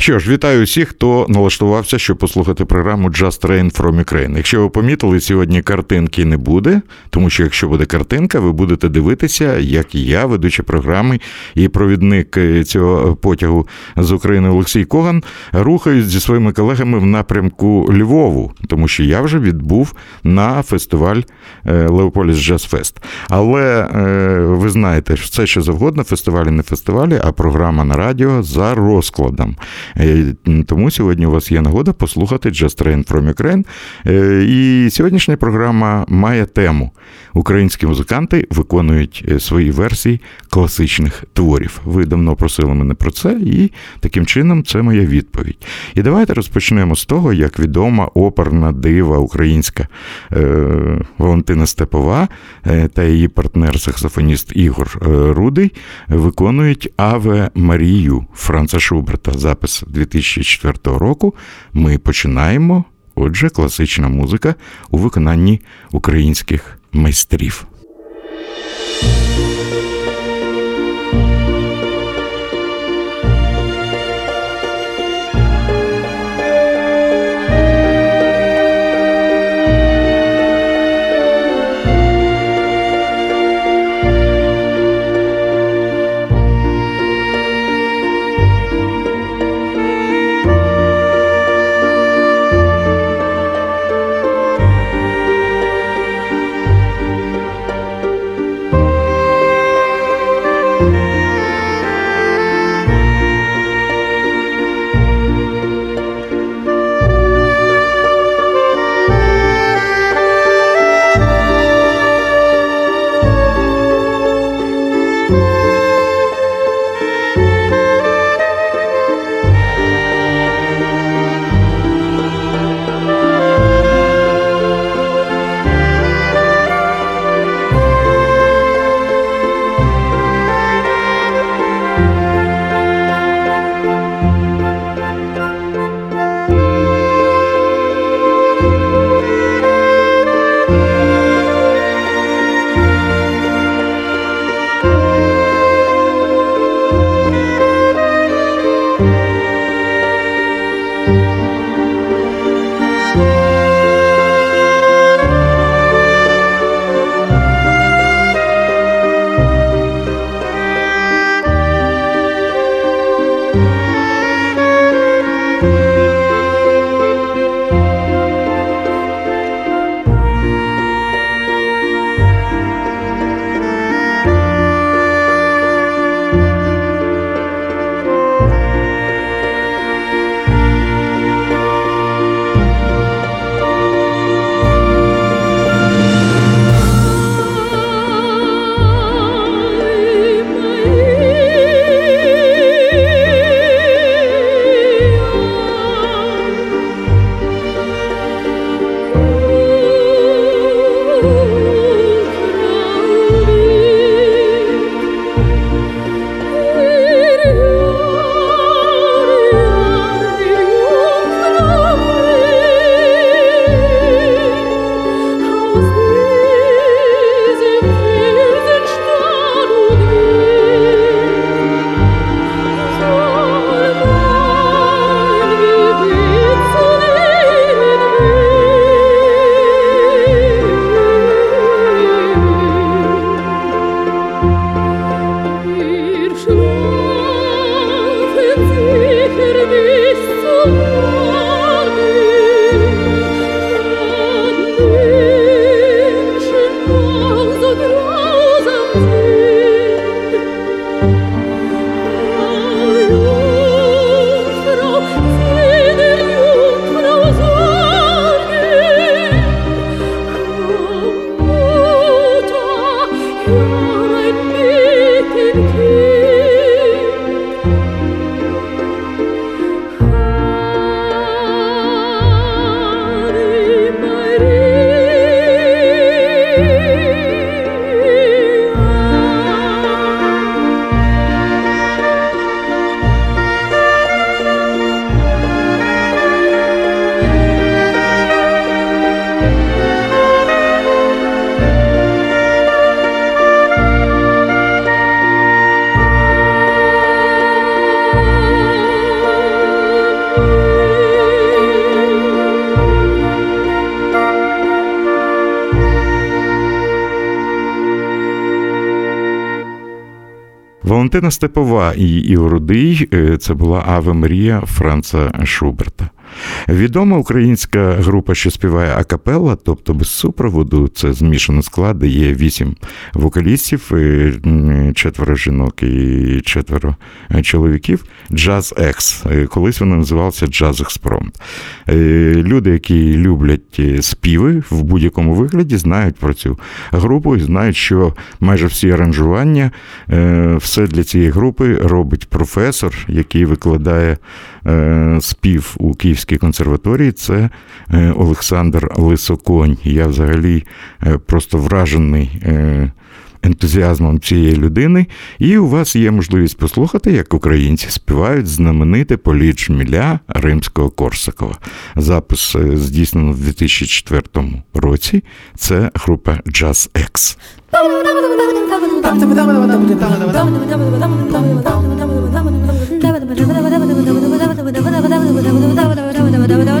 Що ж, вітаю всіх, хто налаштувався, щоб послухати програму Just Train from Ukraine. Якщо ви помітили, сьогодні картинки не буде, тому що якщо буде картинка, ви будете дивитися, як я, ведуча програми і провідник е, цього потягу з України Олексій Коган, рухаюсь зі своїми колегами в напрямку Львову, тому що я вже відбув на фестиваль е, Leopolis Jazz Fest. Але е, ви знаєте, все що завгодно, фестивалі не фестивалі, а програма на радіо за розкладом. Е, тому сьогодні у вас є нагода послухати Jazz Train from Ukraine. Е, і сьогоднішня програма має тему. Українські музиканти виконують е, свої версії класичних творів. Ви давно просили мене про це, і таким чином це моя відповідь. І давайте розпочнемо з того, як відома оперна дива українська Валентина Степова та її партнер-саксофоніст Ігор Рудий виконують Аве Марію Франца Шуберта. Запис 2004 року ми починаємо. Отже, класична музика у виконанні українських майстрів. Валентина Степова і Ігор Рудий – це була Аве Марія Франца Шуберта. Відома українська група, що співає акапелла, тобто без супроводу, це змішаний склад, де є вісім вокалістів, е, четверо жінок і четверо чоловіків. Джаз Екс. Колись вона називалася Джаз Експромт. Люди, які люблять співи в будь-якому вигляді, знають про цю групу і знають, що майже всі аранжування, е, все для цієї групи робить професор, який викладає е, спів у Київській Київській консерваторії це е, Олександр Лисоконь. Я взагалі е, просто вражений. Е, ентузіазмом цієї людини, і у вас є можливість послухати, як українці співають знамените політ Жміля Римського Корсакова. Запис здійснено в 2004 році. Це група Jazz X. Bum,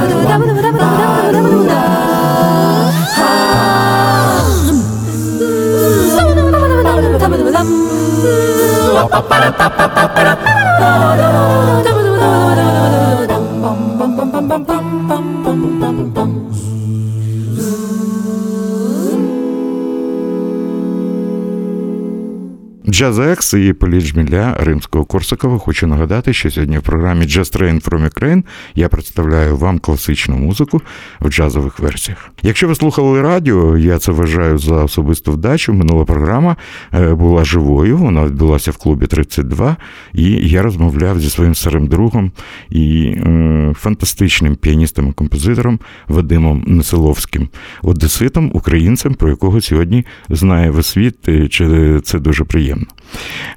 パパラパパパパラパラ Джаз-екс і Політ Жміля Римського Корсакова. Хочу нагадати, що сьогодні в програмі Jazz Train from Ukraine я представляю вам класичну музику в джазових версіях. Якщо ви слухали радіо, я це вважаю за особисту вдачу. Минула програма е, була живою, вона відбулася в клубі 32, і я розмовляв зі своїм старим другом і е, фантастичним піаністом і композитором Вадимом Несиловським, одеситом, українцем, про якого сьогодні знає весь світ, е, це дуже приємно.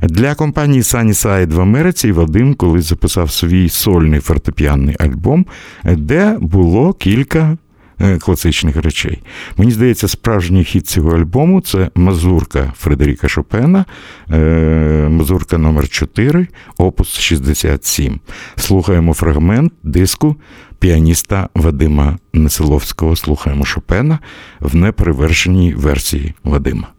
Для компанії Sunnyside в Америці Вадим колись записав свій сольний фортепіанний альбом, де було кілька. Е, класичних речей. Мені здається, справжній хід цього альбому це мазурка Фредеріка Шопена, е, мазурка номер 4 опус 67. Слухаємо фрагмент диску піаніста Вадима Несиловського. Слухаємо Шопена в неперевершеній версії Вадима.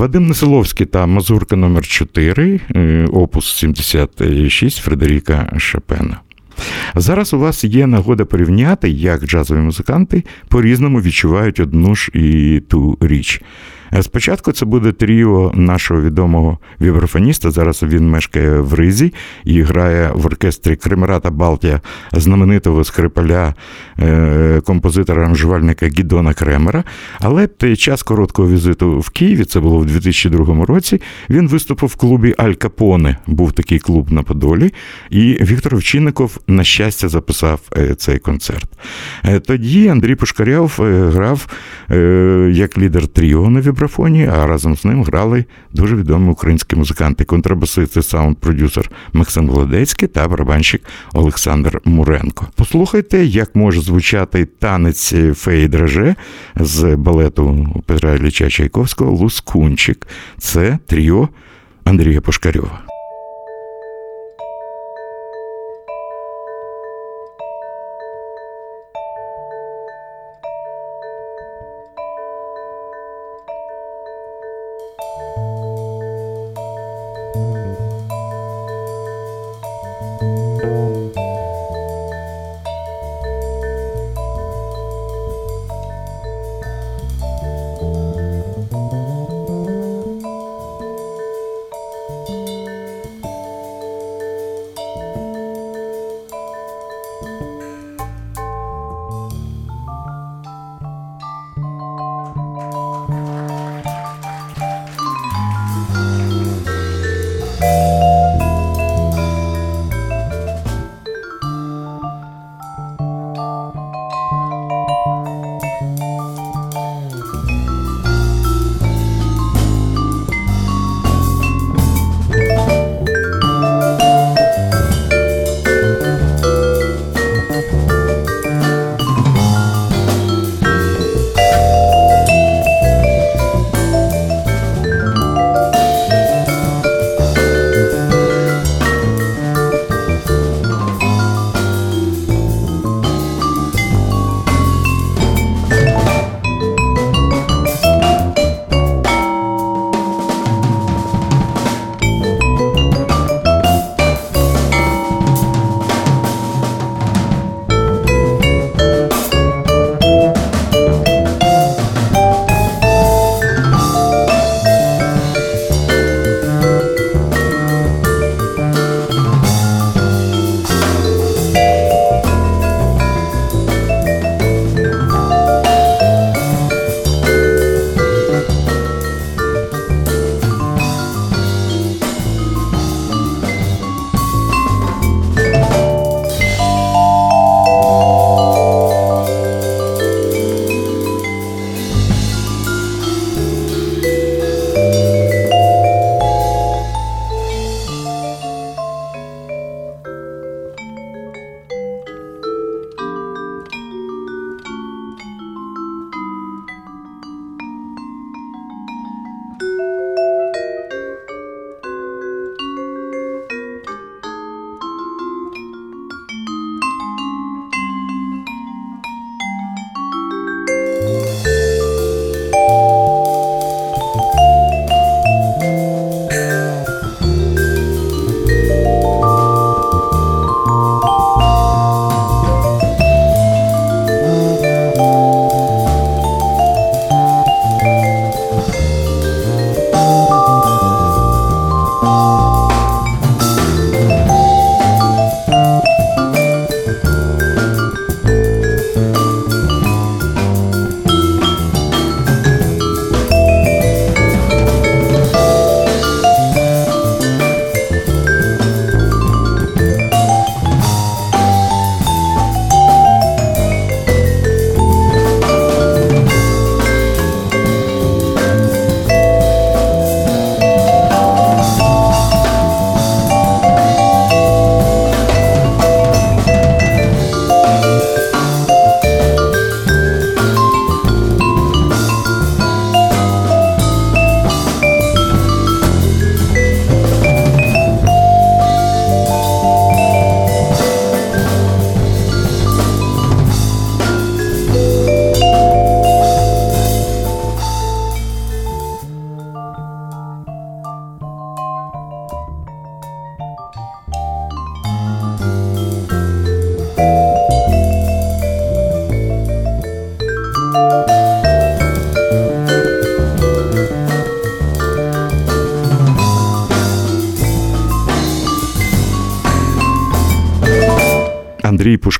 Вадим Несиловський та Мазурка номер 4 е, опус 76 Фредеріка Шопена. Зараз у вас є нагода порівняти, як джазові музиканти по-різному відчувають одну ж і ту річ. Е, спочатку це буде тріо нашого відомого вібрафоніста. Зараз він мешкає в Ризі і грає в оркестрі Кремерата Балтія знаменитого скрипаля е, композитора аранжувальника Гідона Кремера. Але під час короткого візиту в Києві, це було в 2002 році. Він виступив в клубі Аль Капоне. Був такий клуб на Подолі, і Віктор Овчинников, на щастя, записав е, цей концерт. Тоді Андрій Пушкарєв грав як лідер тріо на вібрафоні вібрафоні, а разом з ним грали дуже відомі українські музиканти, контрабасист і саунд-продюсер Максим Гладецький та барабанщик Олександр Муренко. Послухайте, як може звучати танець феї драже з балету Петра Ілліча Чайковського Лускунчик. Це тріо Андрія Пушкарьова.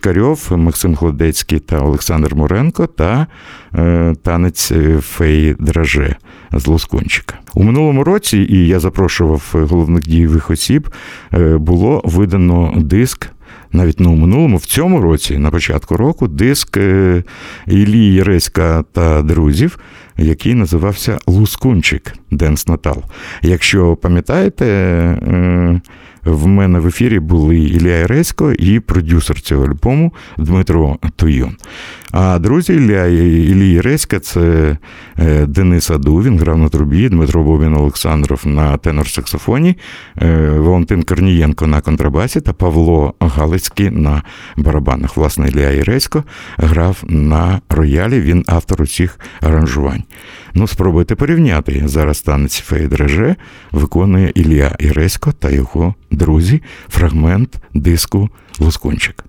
Пушкарьов, Максим Гладецький та Олександр Муренко та е, танець феї Драже з Лоскунчика. У минулому році, і я запрошував головних дієвих осіб, е, було видано диск. Навіть не у минулому, в цьому році, на початку року, диск е, Іллі Єреська та друзів, який називався Лускунчик Денс Натал. Якщо пам'ятаєте, е, в мене в ефірі були Ілля Єресько і продюсер цього альбому Дмитро Туйон. А друзі Ілля Іллі Єреська це е, Денис Аду, він грав на трубі, Дмитро Бобін Олександров на тенор-саксофоні, е, Валентин Корнієнко на контрабасі та Павло Галицький на барабанах. Власне, Ілля Єресько грав на роялі, він автор усіх аранжувань. Ну, спробуйте порівняти. Зараз танець Фей Дреже виконує Ілля Іресько та його друзі, фрагмент диску Лускунчик.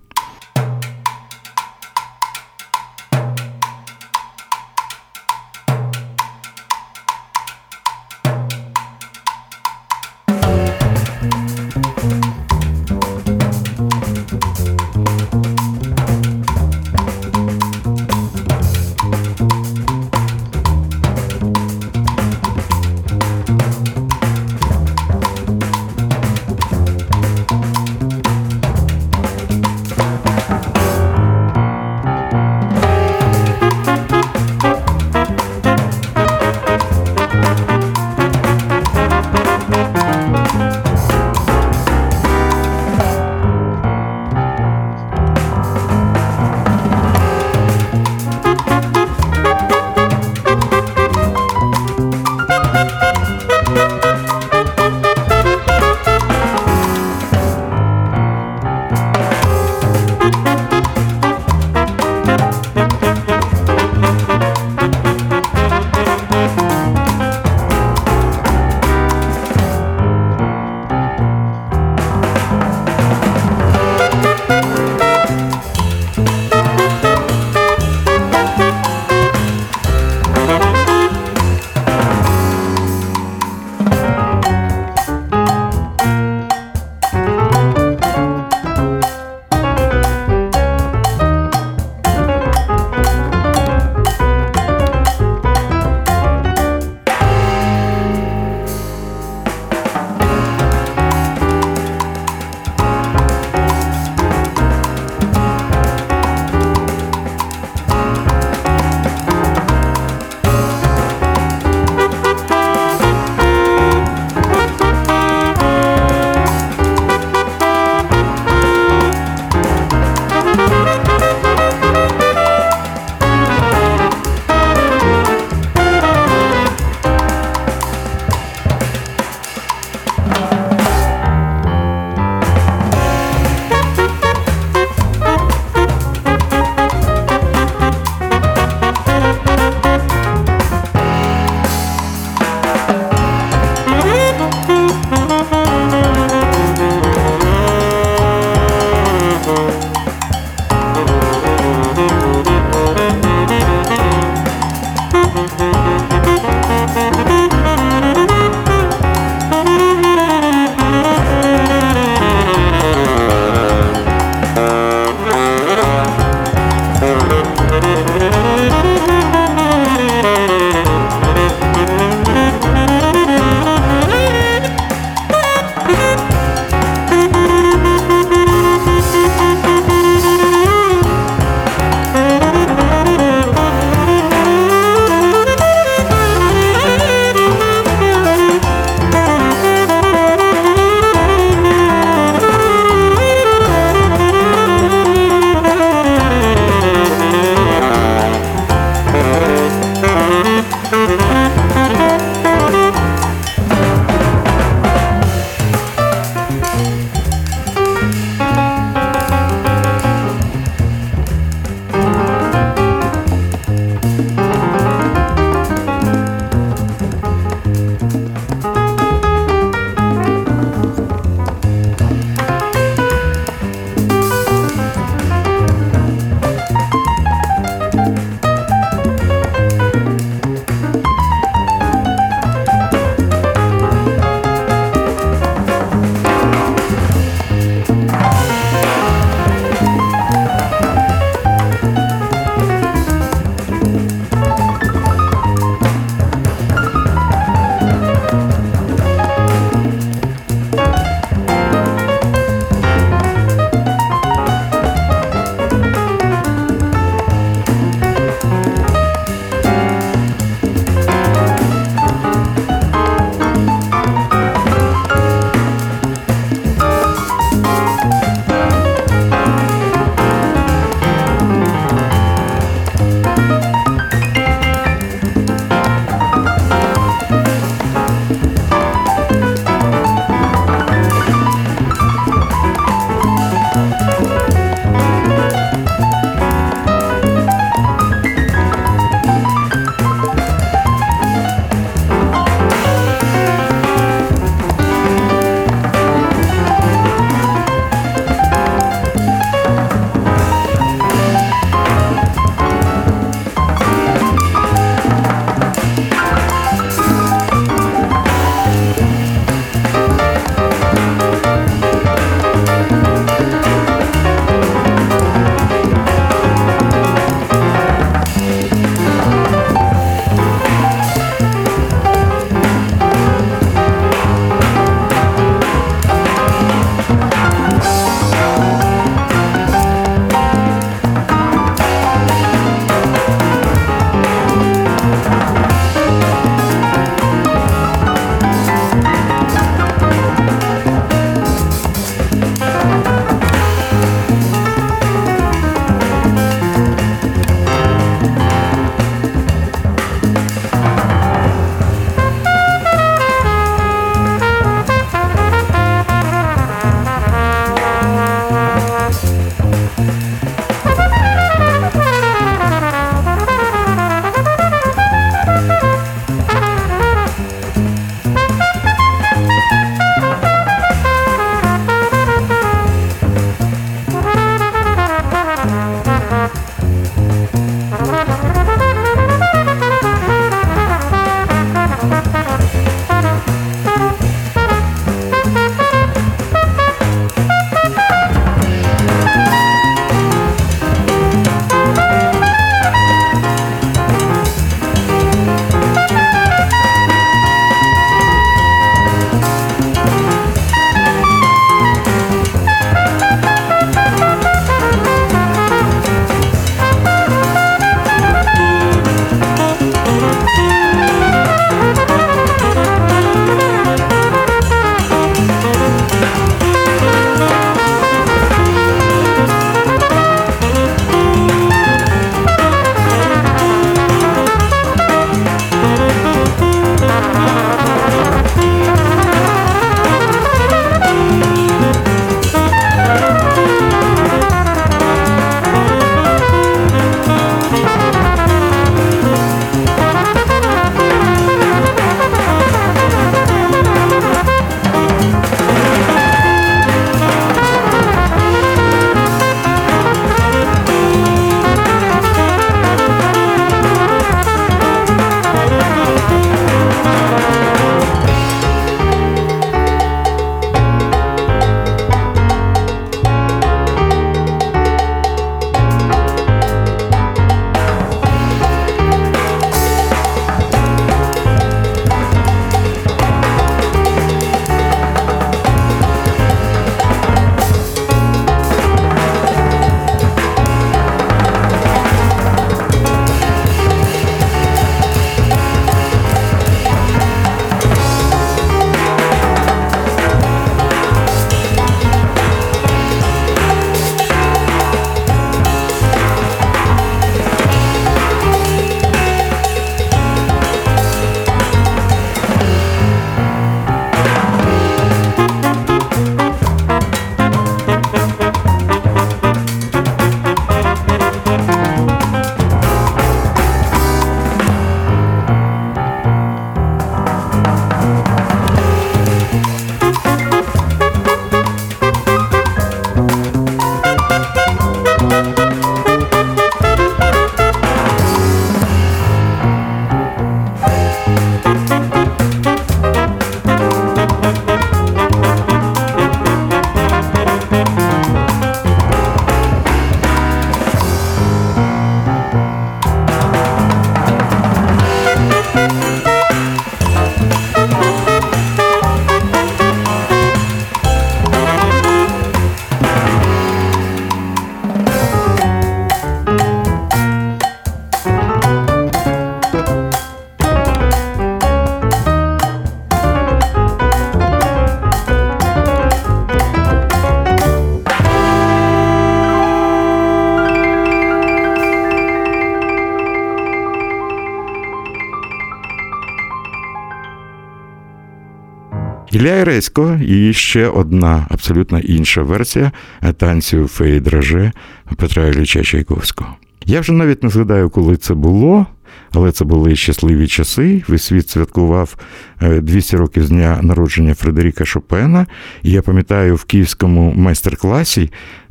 Ілля Іресько і ще одна абсолютно інша версія танцю феї драже Петра Ілліча Чайковського. Я вже навіть не згадаю, коли це було, але це були щасливі часи. Весь світ святкував 200 років з дня народження Фредеріка Шопена. І я пам'ятаю, в київському майстер-класі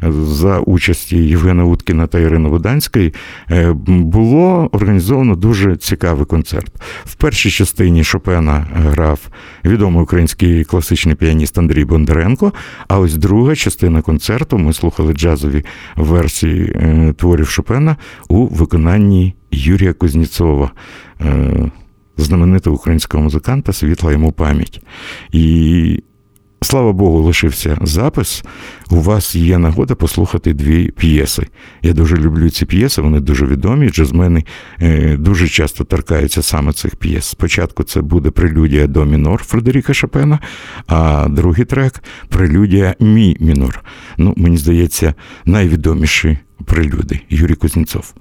за участі Євгена Уткіна та Ірини Воданської було організовано дуже цікавий концерт. В першій частині Шопена грав відомий український класичний піаніст Андрій Бондаренко. А ось друга частина концерту ми слухали джазові версії творів Шопена у виконанні Юрія Кузнєцова, знаменитого українського музиканта, світла йому пам'ять. І слава Богу, лишився запис. У вас є нагода послухати дві п'єси. Я дуже люблю ці п'єси, вони дуже відомі. Джазмени дуже часто торкаються саме цих п'єс. Спочатку це буде прелюдія до мінор Фредеріка Шопена, а другий трек прелюдія Мі мінор. Ну, мені здається, найвідоміші прелюди Юрій Кузнєцов.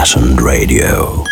Fashioned Radio.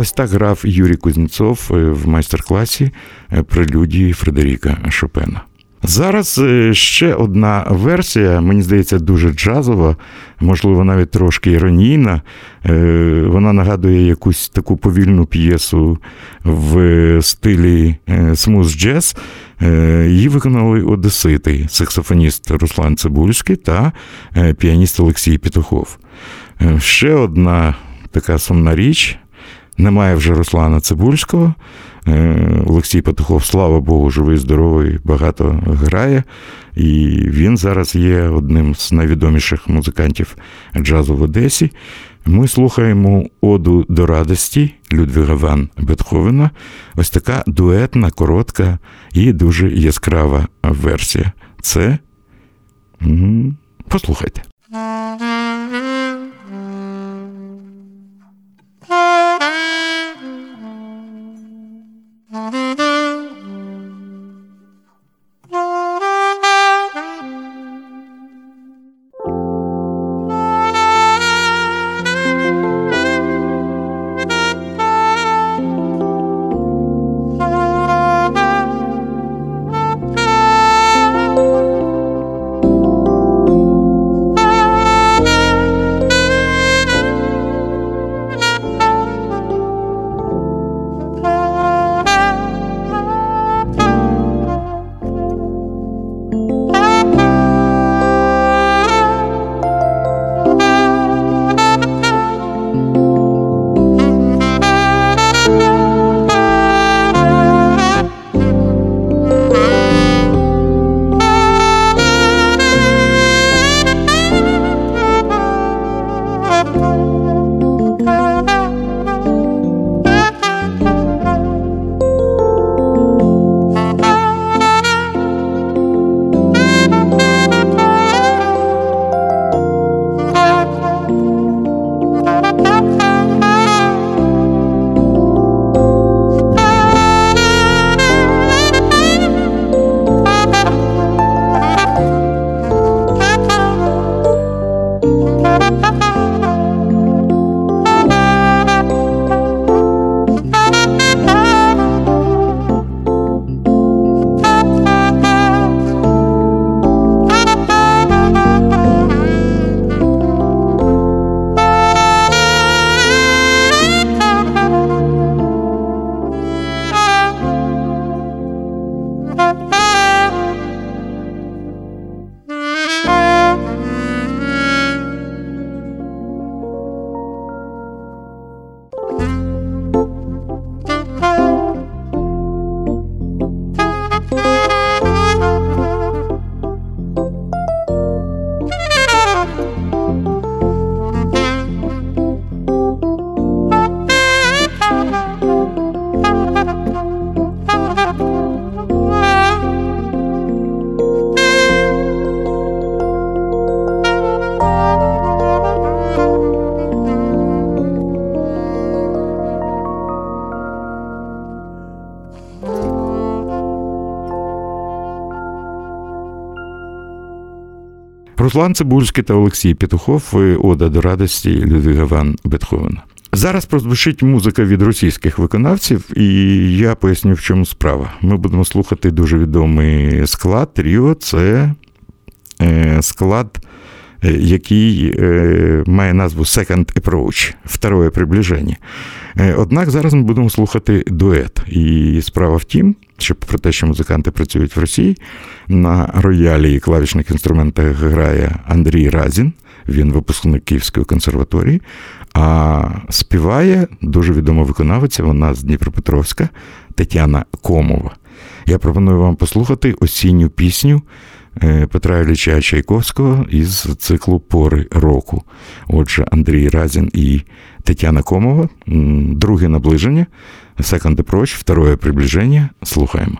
Ось так грав Юрій Кузнєцов е, в майстер-класі е, прелюдії Фредеріка Шопена. Зараз е, ще одна версія, мені здається, дуже джазова, можливо, навіть трошки іронійна. Вона нагадує якусь таку повільну п'єсу в стилі смуз джез. Її виконали Одесити, саксофоніст Руслан Цибульський та піаніст Олексій Петухов. Ще одна така сумна річ. Немає вже Руслана Цибульського. Е, Олексій Петухов, слава Богу, живий, здоровий, багато грає. І він зараз є одним з найвідоміших музикантів джазу в Одесі. Ми слухаємо Оду до радості Людвіга Ван Бетховена. Ось така дуетна, коротка і дуже яскрава версія. Це послухайте. Руслан Цибульський та Олексій Петухов Ода до радості Людвига Ван Бетховена. Зараз прозвучить музика від російських виконавців, і я поясню, в чому справа. Ми будемо слухати дуже відомий склад. Тріо це е, склад, е, який е, має назву Second Approach, второе приближення. Однак зараз ми будемо слухати дует. І справа в тім, що про те, що музиканти працюють в Росії, на роялі і клавішних інструментах грає Андрій Разін, він випускник Київської консерваторії, а співає дуже відома виконавиця, вона з Дніпропетровська Тетяна Комова. Я пропоную вам послухати осінню пісню е, Петра Ілліча Чайковського із циклу Пори року. Отже, Андрій Разін і Тетяна Комова, друге наближення, Second Approach, второе приближение, Слухаємо.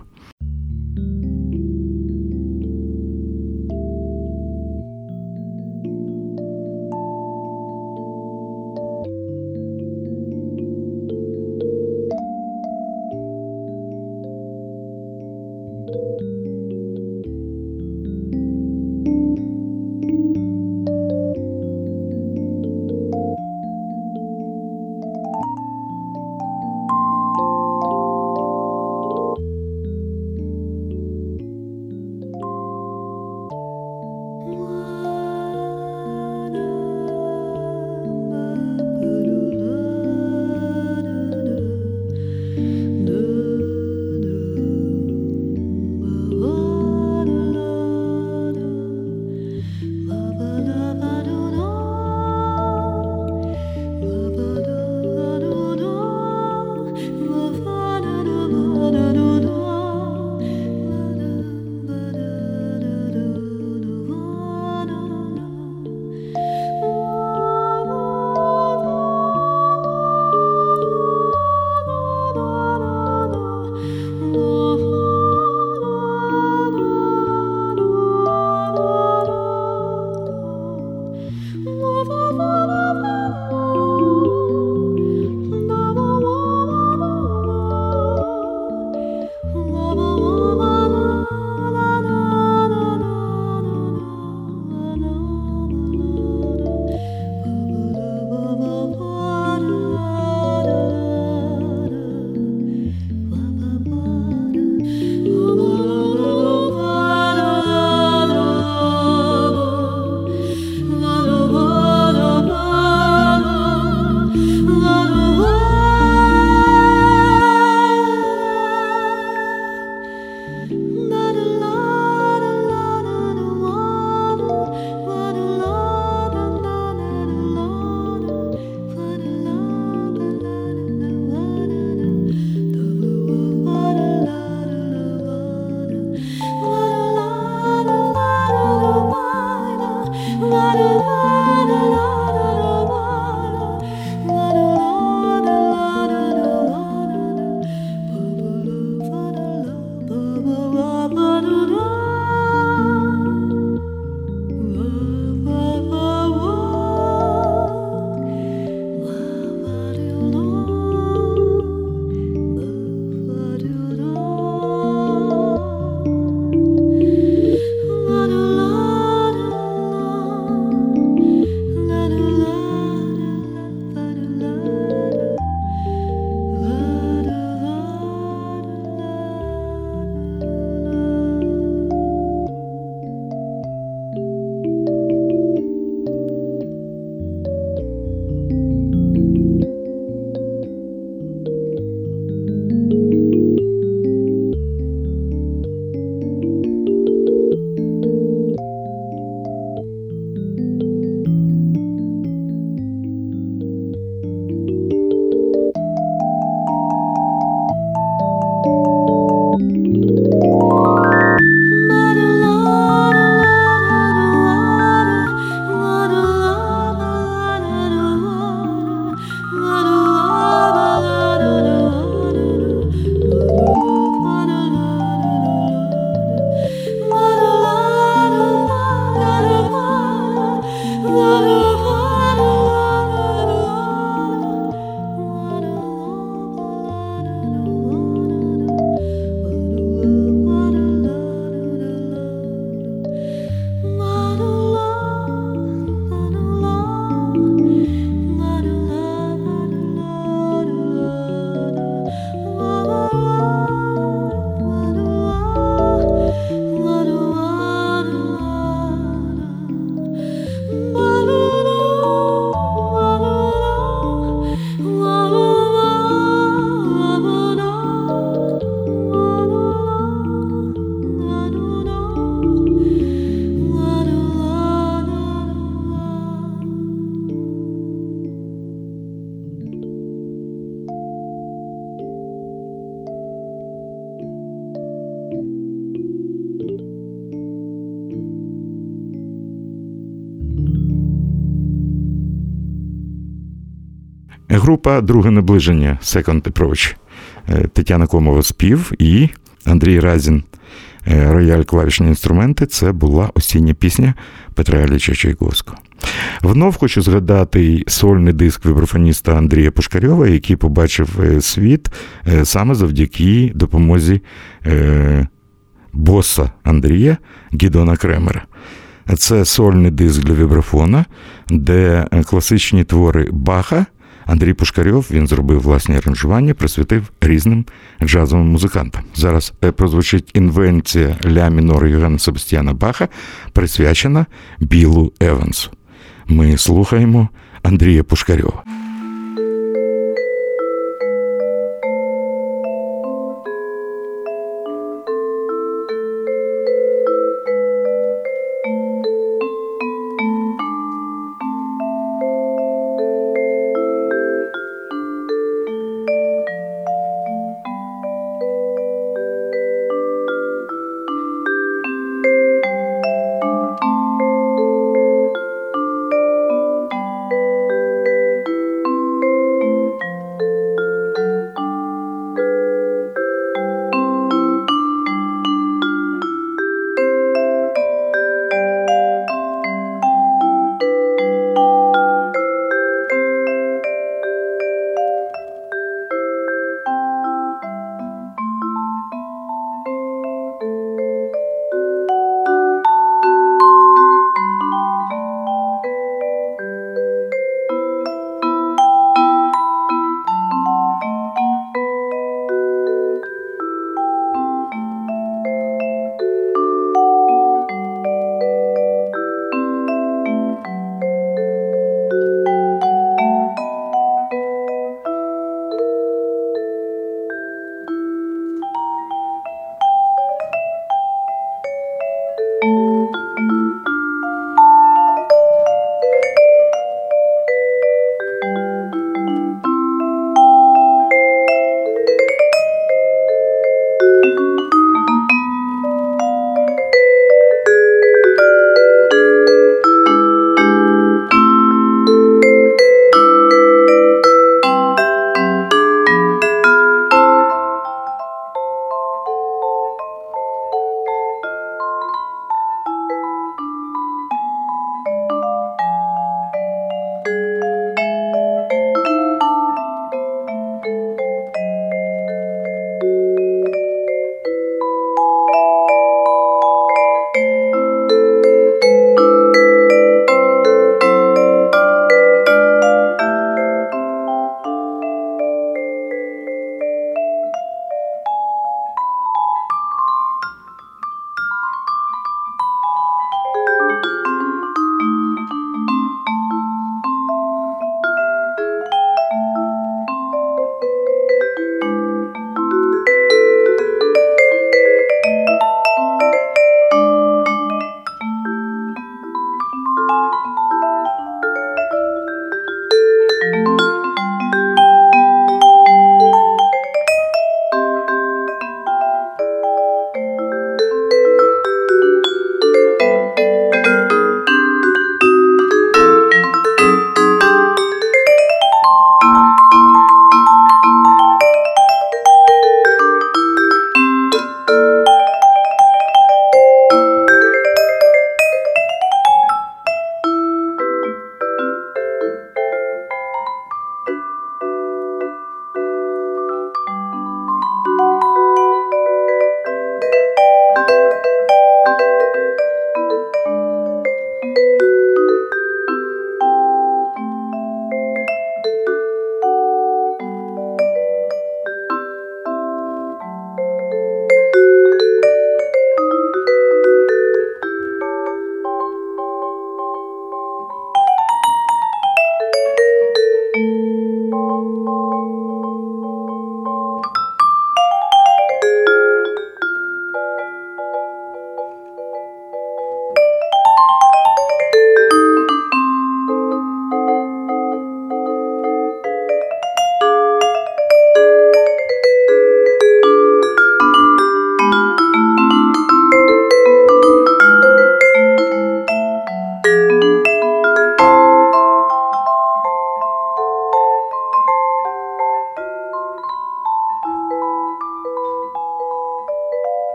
Група Друге наближення Second Approach. Е, Тетяна Комова спів і Андрій Разін. е, Рояль клавішні інструменти це була осіння пісня Петра Ілліча Чайковського. Внов хочу згадати сольний диск вібрафоніста Андрія Пушкарьова, який побачив е, світ саме завдяки допомозі боса Андрія Гідона Кремера. Це сольний диск для вібрафона, де класичні твори Баха. Андрій Пушкарьов він зробив власні аранжування, присвятив різним джазовим музикантам. Зараз е, прозвучить інвенція ля мінор Йоганна Себастьяна Баха, присвячена Білу Евансу. Ми слухаємо Андрія Пушкарьова.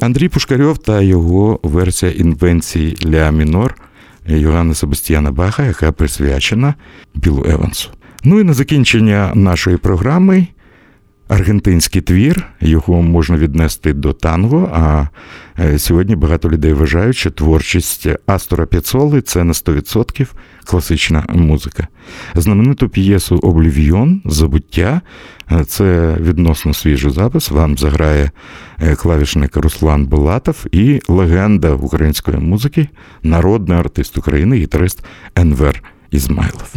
Андрій Пушкарьов та його версія інвенції Ля Мінор Йоганна Себастьяна Баха, яка присвячена Білу Евансу. Ну і на закінчення нашої програми аргентинський твір, його можна віднести до танго. А е, сьогодні багато людей вважають, що творчість Астора П'яцоли це на 100% класична музика. Знамениту п'єсу Облів'йон Забуття це відносно свіжий запис. Вам заграє е, клавішник Руслан Булатов і легенда української музики, народний артист України, гітарист Енвер Ізмайлов.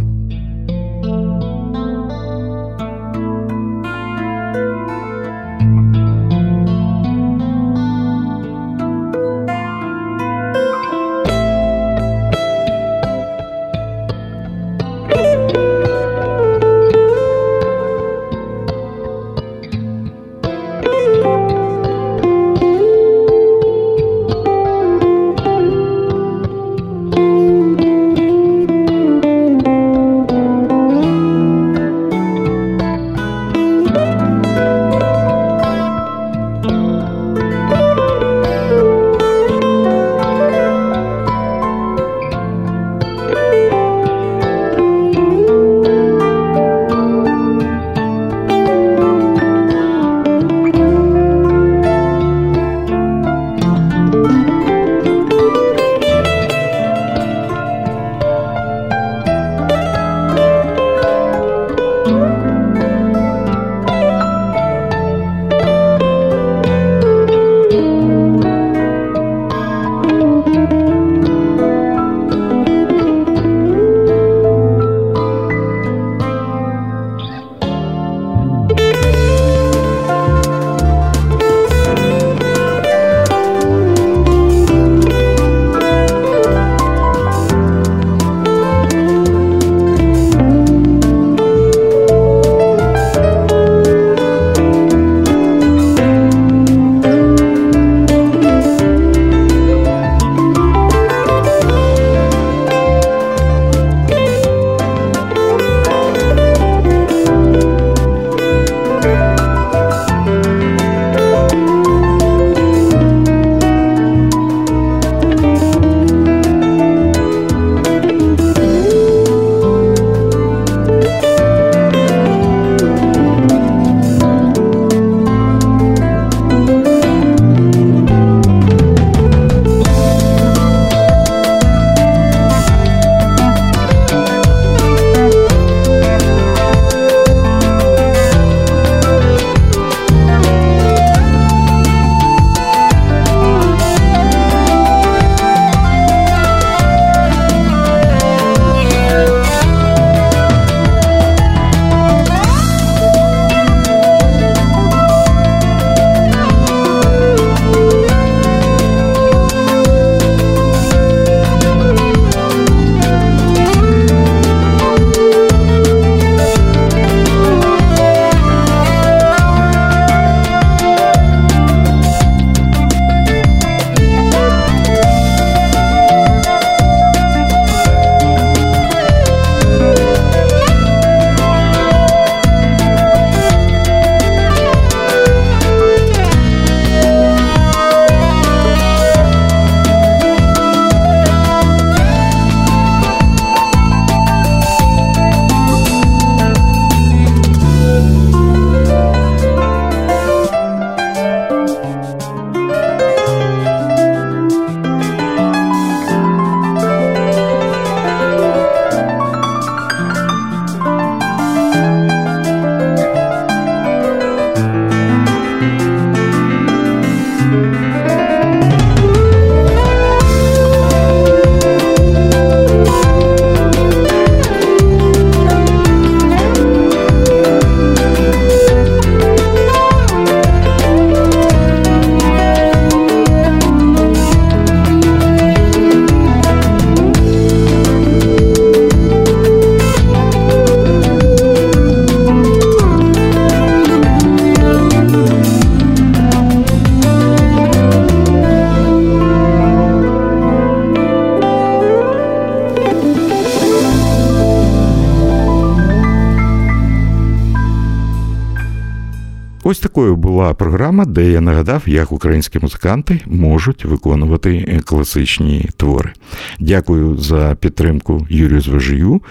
Такою була програма, де я нагадав, як українські музиканти можуть виконувати класичні твори. Дякую за підтримку Юрію Зважію.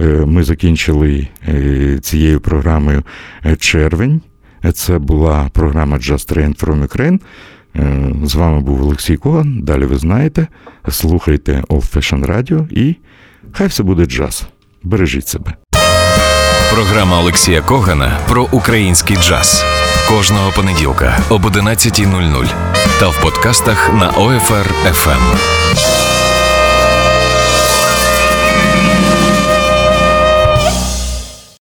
Е, Ми закінчили е, цією програмою е, червень. Це була програма Just Train from Ukraine. Е, З вами був Олексій Коган. Далі ви знаєте. Слухайте Old Fashion Radio і хай все буде джаз. Бережіть себе. Програма Олексія Когана про український джаз кожного понеділка об 11.00 та в подкастах на OFR FM.